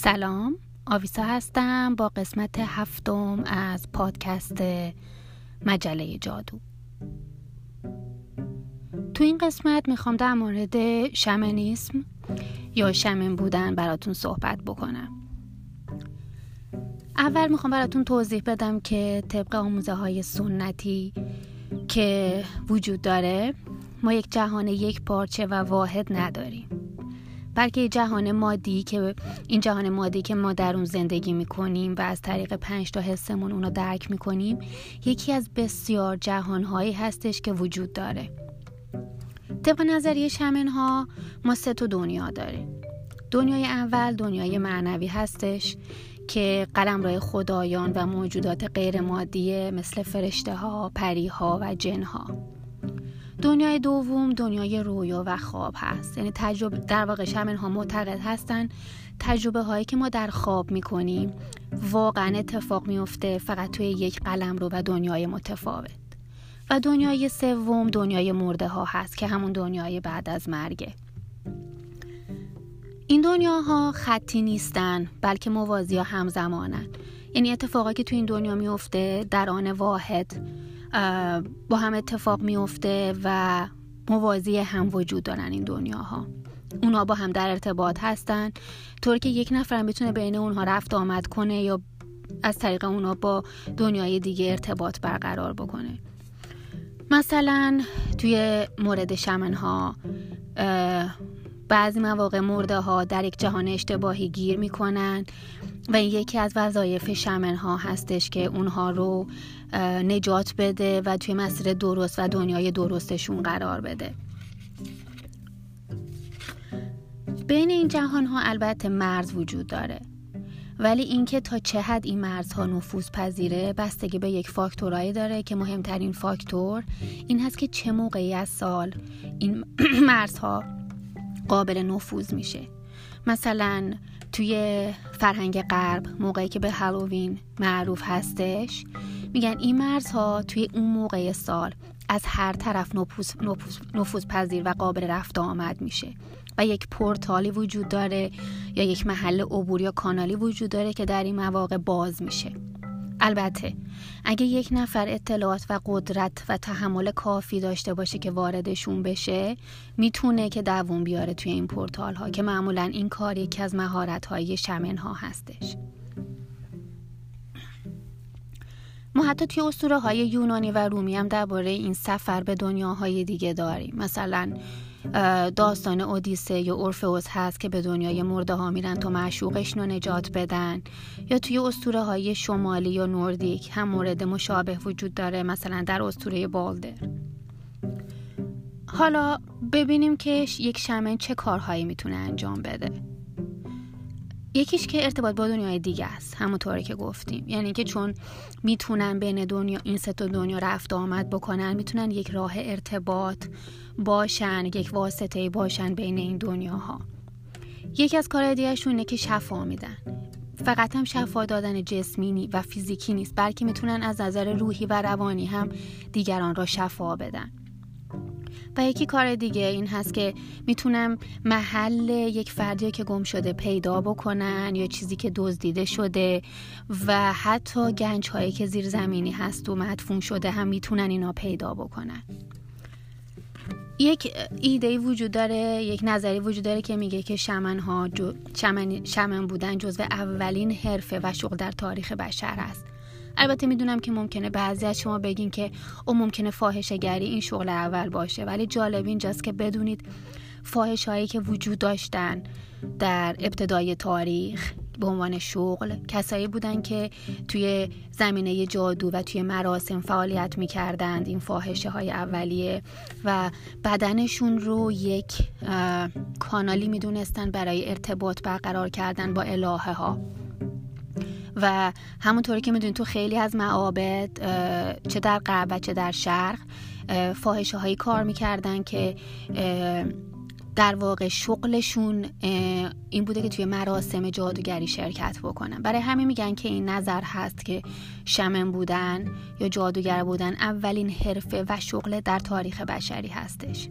سلام آویسا هستم با قسمت هفتم از پادکست مجله جادو. تو این قسمت می‌خوام در مورد شمنیسم یا شمن بودن براتون صحبت بکنم. اول می‌خوام براتون توضیح بدم که طبق آموزه های سنتی که وجود داره ما یک جهان یک پارچه و واحد نداریم. بلکه جهان مادی که این جهان مادی که ما در اون زندگی می‌کنیم و از طریق پنج تا حسمون اونو درک می‌کنیم یکی از بسیار جهانهایی هستش که وجود داره. طبق نظریه شمنها ما سه تا دنیا داریم. دنیای اول دنیای معنوی هستش که قلم رای خدایان و موجودات غیر مادی مثل فرشته ها، پری ها و جن ها دنیای دوم دنیای رویا و خواب هست. یعنی تجربه در واقع شمن ها معتقد هستن تجربه هایی که ما در خواب می‌کنیم. واقعا اتفاق میفته فقط توی یک قلم رو و دنیای متفاوت. و دنیای سوم دنیای مرده ها هست که همون دنیای بعد از مرگه. این دنیاها خطی نیستن بلکه موازی ها همزمانن. یعنی اتفاقی که تو این دنیا میفته در آن واحد با هم اتفاق میفته و موازی هم وجود دارن این دنیاها. اونا با هم در ارتباط هستن. طور که یک نفر می‌تونه بین اونها رفت آمد کنه یا از طریق اونا با دنیای دیگه ارتباط برقرار بکنه. مثلا توی مورد شمن ها بعضی مواقع مرده ها در یک جهان اشتباهی گیر می‌کنن و این یکی از وظایف شمن ها هستش که اونها رو نجات بده و توی مسیر درست و دنیای درستشون قرار بده. بین این جهان ها البته مرز وجود داره. ولی اینکه تا چه حد این مرزها نفوذ پذیره بستگی به یک فاکتورایی داره که مهمترین فاکتور این هست که چه موقعی از سال این مرزها قابل نفوذ میشه. مثلا توی فرهنگ غرب موقعی که به هالووین معروف هستش میگن این مرزها توی اون موقع سال از هر طرف نفوذ, نفوذ پذیر و قابل رفت آمد میشه و یک پورتالی وجود داره یا یک محل عبور یا کانالی وجود داره که در این مواقع باز میشه. البته اگه یک نفر اطلاعات و قدرت و تحمل کافی داشته باشه که واردشون بشه می‌تونه که دووم بیاره توی این پورتال ها که معمولا این کار یکی از مهارت های شمن ها هستش. ما حتی توی اسطوره های یونانی و رومی هم درباره این سفر به دنیاهای دیگه داریم. مثلا داستان اودیسه یا اورفئوس هست که به دنیای مرده ها میرن تا معشوقش رو نجات بدن. یا توی اسطوره های شمالی یا نوردیک هم مورد مشابه وجود داره مثلا در اسطوره بالدر. حالا ببینیم که یک شمن چه کارهایی می‌تونه انجام بده. یکیش که ارتباط با دنیای دیگه است همونطوری که گفتیم. یعنی که چون می‌تونن بین دنیا این سه دنیا رفت آمد بکنن می‌تونن یک راه ارتباط باشن یک واسطه باشن بین این دنیاها. یکی از کارهای دیگهشون اینه که شفا میدن. فقط هم شفا دادن جسمی و فیزیکی نیست بلکه می‌تونن از نظر روحی و روانی هم دیگران را شفا بدن. و یکی کار دیگه این هست که می‌تونم محل یک فردی که گم شده پیدا بکنن یا چیزی که دزدیده شده و حتی گنج هایی که زیر زمینی هست و مدفون شده هم می‌تونن اینا پیدا بکنن. یک ایده وجود داره یک نظری وجود داره که میگه که شمن ها شمن, شمن بودن جزو اولین حرفه و شغل در تاریخ بشر است البته می‌دونم که ممکنه بعضی از شما بگین که او ممکنه فاحشه گری این شغل اول باشه ولی جالب اینجاست که بدونید فاحش هایی که وجود داشتن در ابتدای تاریخ به عنوان شغل کسایی بودن که توی زمینه جادو و توی مراسم فعالیت می‌کردند این فاحشه های اولیه و بدنشون رو یک کانالی می‌دونستن برای ارتباط برقرار کردن با الهه ها و همونطوری که می‌دونید تو خیلی از معابد چه در غرب و چه در شرق فاحشه هایی کار می‌کردن که در واقع شغلشون این بوده که توی مراسم جادوگری شرکت بکنن. برای همین میگن که این نظر هست که شمن بودن یا جادوگر بودن اولین حرفه و شغل در تاریخ بشری هستش.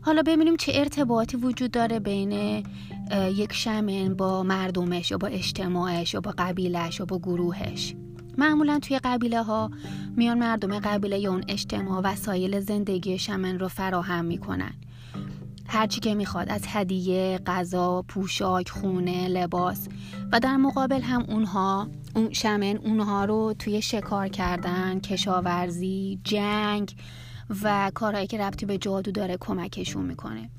حالا ببینیم چه ارتباطی وجود داره بین یک شمن با مردمش یا با اجتماعش یا با قبیلش یا با گروهش. معمولا توی قبیله ها میان مردم قبیله یا اون اجتماع وسایل زندگی شمن رو فراهم می‌کنن. هرچی که می‌خواد از هدیه، غذا، پوشاک، خونه، لباس و در مقابل هم اونها اون شمن اونها رو توی شکار کردن، کشاورزی، جنگ و کارهایی که ربطی به جادو داره کمکشون می‌کنه.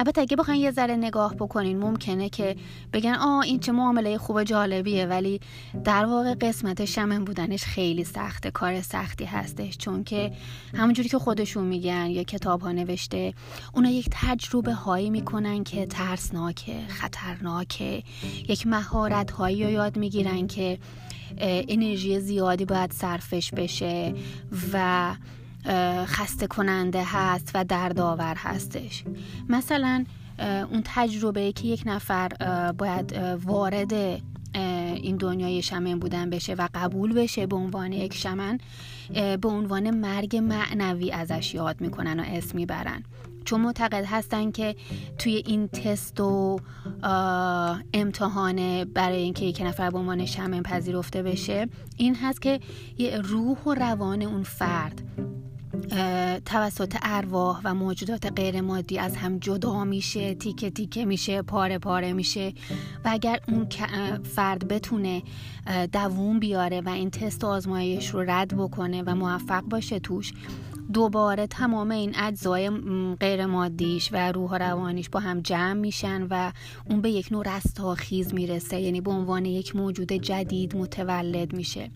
البته اگه بخواین یه ذره نگاه بکنین ممکنه که بگن آه این چه معامله خوب جالبیه ولی در واقع قسمت شمن بودنش خیلی سخته کار سختی هستش. چون که همونجوری که خودشون میگن یا کتاب ها نوشته اونا یک تجربه هایی می‌کنن که ترسناکه خطرناکه. یک مهارت هایی رو یاد می‌گیرن که انرژی زیادی باید صرفش بشه و خسته کننده هست و دردآور هستش. مثلا اون تجربه که یک نفر باید وارد این دنیای شمن بودن بشه و قبول بشه به عنوان یک شمن به عنوان مرگ معنوی ازش یاد می‌کنن و اسم می‌برن. چون معتقد هستن که توی این تست و امتحان برای اینکه یک نفر به عنوان شمن پذیرفته بشه این هست که یه روح و روان اون فرد توسط ارواح و موجودات غیر مادی از هم جدا میشه تیکه تیکه میشه پاره پاره میشه و اگر اون فرد بتونه دووم بیاره و این تست و آزمایش رو رد بکنه و موفق باشه توش دوباره تمام این اجزای غیر مادیش و روح روانیش با هم جمع میشن و اون به یک نوع رستاخیز می‌رسه یعنی به عنوان یک موجود جدید متولد میشه.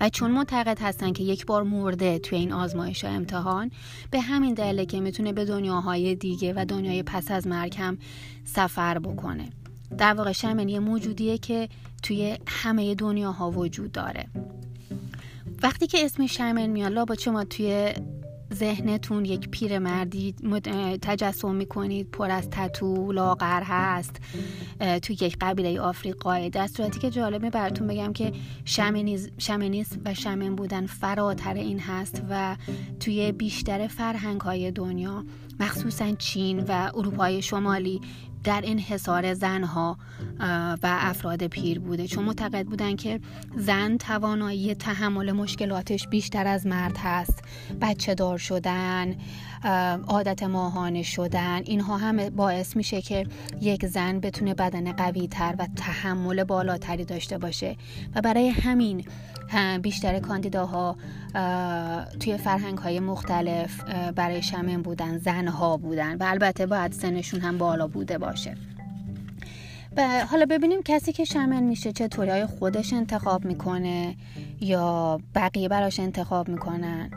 و چون معتقد هستن که یک بار مرده توی این آزمایش و امتحان به همین دلیل که می‌تونه به دنیاهای دیگه و دنیای پس از مرگ هم سفر بکنه. در واقع شمن یه موجودیه که توی همه دنیاها وجود داره. وقتی که اسم شمن میاد با شما توی ذهنتون یک پیر مردی تجسم می‌کنید پر از تتو لاغر هست توی یک قبیله آفریقایی در صورتی که جالبه براتون بگم که شمنیز و شمن بودن فراتر این هست و توی بیشتر فرهنگ های دنیا مخصوصا چین و اروپای شمالی در انحصار زنها و افراد پیر بوده. چون معتقد بودن که زن توانایی تحمل مشکلاتش بیشتر از مرد هست. بچه دار شدن عادت ماهانه شدن اینها هم باعث میشه که یک زن بتونه بدن قوی تر و تحمل بالاتری داشته باشه. و برای همین بیشتر کاندیداها توی فرهنگ های مختلف برای شمن بودن زنها بودن و البته باید سنشون هم بالا بوده باشه. و حالا ببینیم کسی که شمن میشه چطوری های خودش انتخاب می‌کنه یا بقیه براش انتخاب می‌کنن؟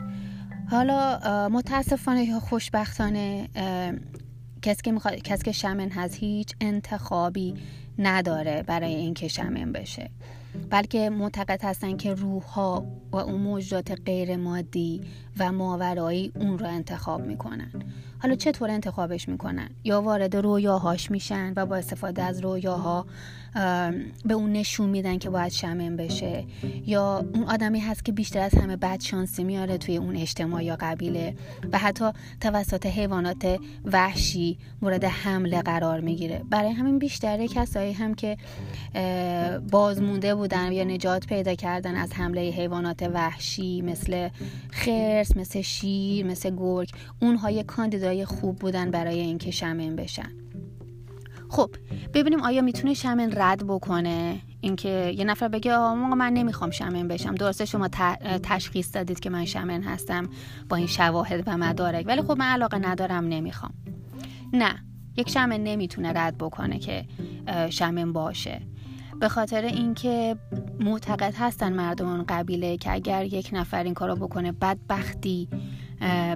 حالا متاسفانه یا خوشبختانه کسی که, می‌خواد، کسی که شمن هست هیچ انتخابی نداره برای اینکه شمن بشه. بلکه معتقد هستن که روح ها و اون موجودات غیر مادی و ماورایی اون رو انتخاب می‌کنن. حالا چطور انتخابش می‌کنن؟ یا وارد رویاهاش میشن و با استفاده از رویاها به اون نشون میدن که باید شمن بشه؟ یا اون آدمی هست که بیشتر از همه بد شانسی میاره توی اون اجتماع یا قبیله و حتی توسط حیوانات وحشی مورد حمله قرار می‌گیره؟ برای همین بیشتره کسایی هم که بازمونده بودن یا نجات پیدا کردن از حمله حیوانات وحشی مثل خرس مثل شیر مثل گرگ اونها یه کاندیدای خوب بودن برای اینکه شمن بشن. خب ببینیم آیا می‌تونه شمن رد بکنه؟ اینکه یه نفر بگه آقا من نمی‌خوام شمن بشم. درسته شما تشخیص دادید که من شمن هستم با این شواهد و مدارک ولی خب من علاقه ندارم نمی‌خوام. نه یک شمن نمی‌تونه رد بکنه که شمن باشه. به خاطر اینکه معتقد هستن مردم اون قبیله که اگر یک نفر این کارو بکنه بدبختی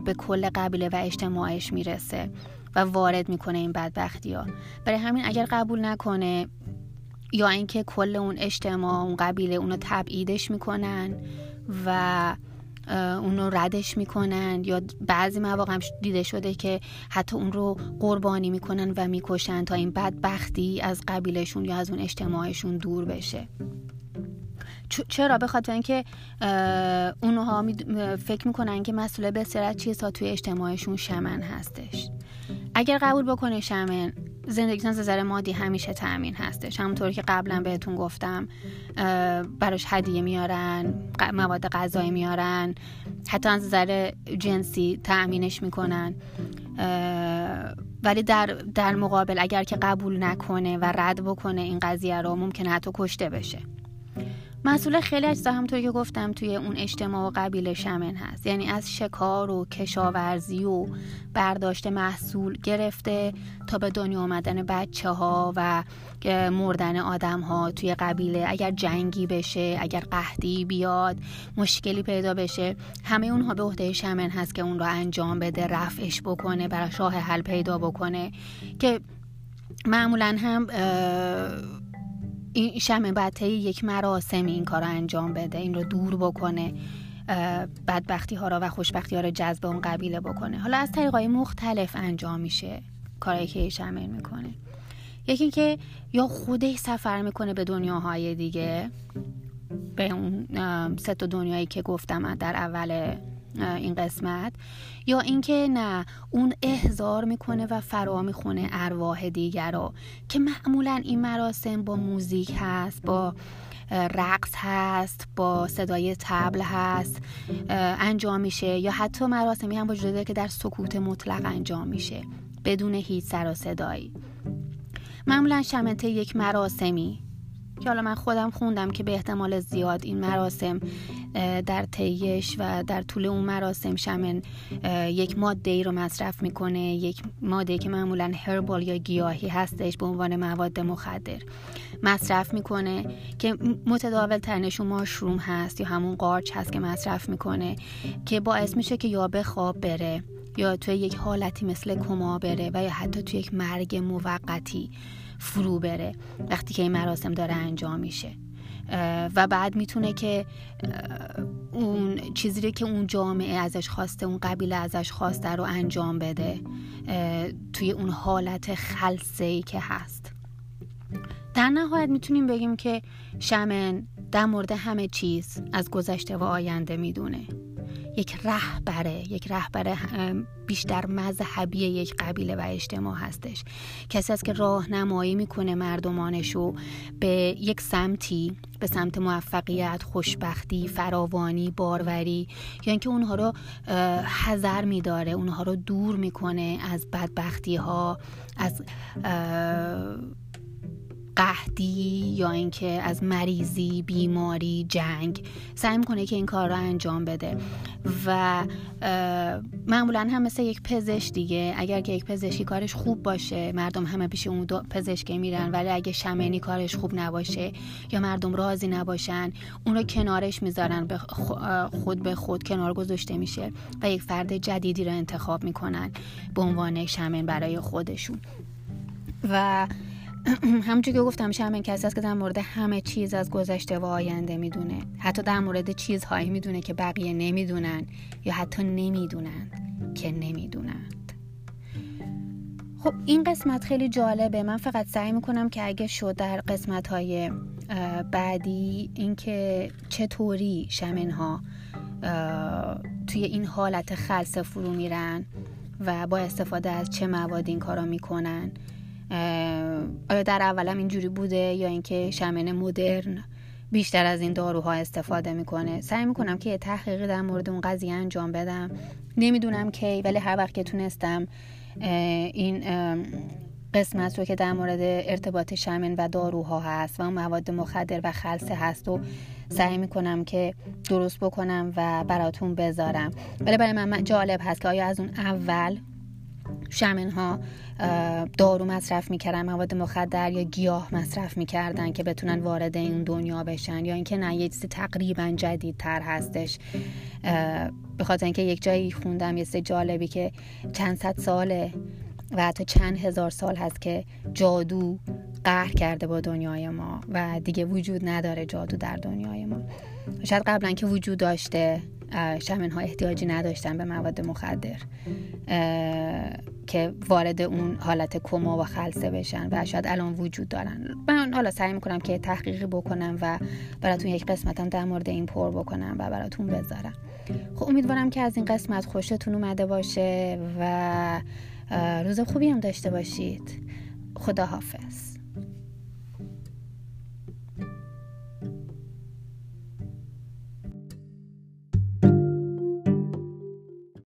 به کل قبیله و اجتماعش می‌رسه و وارد می‌کنه این بدبختی ها برای همین اگر قبول نکنه یا اینکه کل اون اجتماع اون قبیله اونو تبعیدش می‌کنن و اونو ردش می‌کنن یا بعضی مواقع هم دیده شده که حتی اون رو قربانی می‌کنن و می‌کشن تا این بدبختی از قبیلشون یا از اون اجتماعشون دور بشه. چرا؟ به خاطر اینکه اونها فکر می‌کنن که مسئله بسیار چیزها توی اجتماعشون شمن هستش. اگر قبول بکنه شمن زندگیتون از نظر مادی همیشه تأمین هستش. همونطور که قبلا بهتون گفتم براش هدیه میارن مواد غذایی میارن حتی از نظر جنسی تأمینش می‌کنن. ولی در, در مقابل اگر که قبول نکنه و رد بکنه این قضیه رو ممکنه حتی کشته بشه. مسئول خیلی اجزا همونطور که گفتم توی اون اجتماع و قبیله شمن هست. یعنی از شکار و کشاورزی و برداشت محصول گرفته تا به دنیا آمدن بچه ها و مردن آدم ها توی قبیله. اگر جنگی بشه اگر قهدی بیاد مشکلی پیدا بشه همه اونها به عهده شمن هست که اون رو انجام بده رفعش بکنه برای راه حل پیدا بکنه. که معمولا هم این شمه باید یک مراسم این کار رو انجام بده این رو دور بکنه بدبختی ها را و خوشبختی ها را جذب اون قبیله بکنه. حالا از طریقای مختلف انجام میشه کارایی که شمل می‌کنه. یکی که یا خودش سفر می‌کنه به دنیاهای دیگه به اون سه دنیایی که گفتم در اول این قسمت یا اینکه نه اون احزار می‌کنه و فرا می‌خونه ارواح دیگر رو که معمولا این مراسم با موزیک هست با رقص هست با صدای تبل هست انجام میشه یا حتی مراسمی هم وجود داره که در سکوت مطلق انجام میشه بدون هیچ سر و صدایی. معمولا شمنته یک مراسمی. که حالا من خودم خوندم که به احتمال زیاد این مراسم در طیش و در طول اون مراسم شمن یک ماده ای رو مصرف می‌کنه یک ماده که معمولا هربال یا گیاهی هستش به عنوان مواد مخدر مصرف می‌کنه که متداول ترنشون ماشروم هست یا همون قارچ هست که مصرف می‌کنه که باعث میشه که یا به خواب بره یا توی یک حالتی مثل کما بره و یا حتی توی یک مرگ موقتی. فرو بره وقتی که این مراسم داره انجام میشه. و بعد می‌تونه که اون چیزی که اون جامعه ازش خواسته اون قبیله ازش خواسته رو انجام بده توی اون حالت خلصه ای که هست. در نهایت می‌تونیم بگیم که شمن در مورد همه چیز از گذشته و آینده می‌دونه. یک رهبره یک رهبر بیشتر مذهبی یک قبیله و اجتماع هستش. کسی است که راهنمایی می‌کنه مردمانشو به یک سمتی به سمت موفقیت خوشبختی فراوانی باروری یا اینکه اونها رو حذر میداره اونها رو دور می‌کنه از بدبختی ها از قهدی یا اینکه از مریضی بیماری جنگ سعی می‌کنه که این کار رو انجام بده. و معمولا هم مثل یک پزشک دیگه اگر که یک پزشکی کارش خوب باشه مردم همه پیش اون دو پزشک میرن ولی اگه شمنی کارش خوب نباشه یا مردم راضی نباشن اون رو کنارش می‌ذارن به خود به خود کنار گذاشته میشه و یک فرد جدیدی رو انتخاب می‌کنن به عنوان شمن برای خودشون. و همونجور که گفتم همین کسی است که در مورد همه چیز از گذشته و آینده می‌دونه. حتی در مورد چیزهایی می‌دونه که بقیه نمی‌دونن یا حتی نمی‌دونند که نمی‌دونند. خب این قسمت خیلی جالبه. من فقط سعی می‌کنم که اگه شد در قسمت های بعدی اینکه چطوری شمن ها توی این حالت خلصه فرو میرن و با استفاده از چه مواد این کارا می‌کنن. آیا در اولم اینجوری بوده یا اینکه شمن مدرن بیشتر از این داروها استفاده می‌کنه؟ سعی می‌کنم که یه تحقیقی در مورد اون قضیه انجام بدم. نمی‌دونم کی ولی هر وقت که تونستم این قسمت رو که در مورد ارتباط شمن و داروها هست و مواد مخدر و خلصه هست و سعی می‌کنم که درست بکنم و براتون بذارم. ولی برای من جالب هست که آیا از اون اول شمن ها دارو مصرف می‌کردن مواد مخدر یا گیاه مصرف می‌کردن که بتونن وارد این دنیا بشن یا اینکه نه یه چیزی تقریبا جدیدتر هستش. به خاطر اینکه یک جایی خوندم یه جالبی که چند صد ساله و حتی چند هزار سال هست که جادو قهر کرده با دنیای ما و دیگه وجود نداره جادو در دنیای ما. شاید قبلا که وجود داشته شمن ها احتیاجی نداشتن به مواد مخدر. که وارد اون حالت کما و خلصه بشن و شاید الان وجود دارن. من حالا سعی می‌کنم که تحقیقی بکنم و براتون یک قسمتم در مورد این پر بکنم و براتون بذارم. خب امیدوارم که از این قسمت خوشتون اومده باشه و روز خوبی هم داشته باشید. خدا حافظ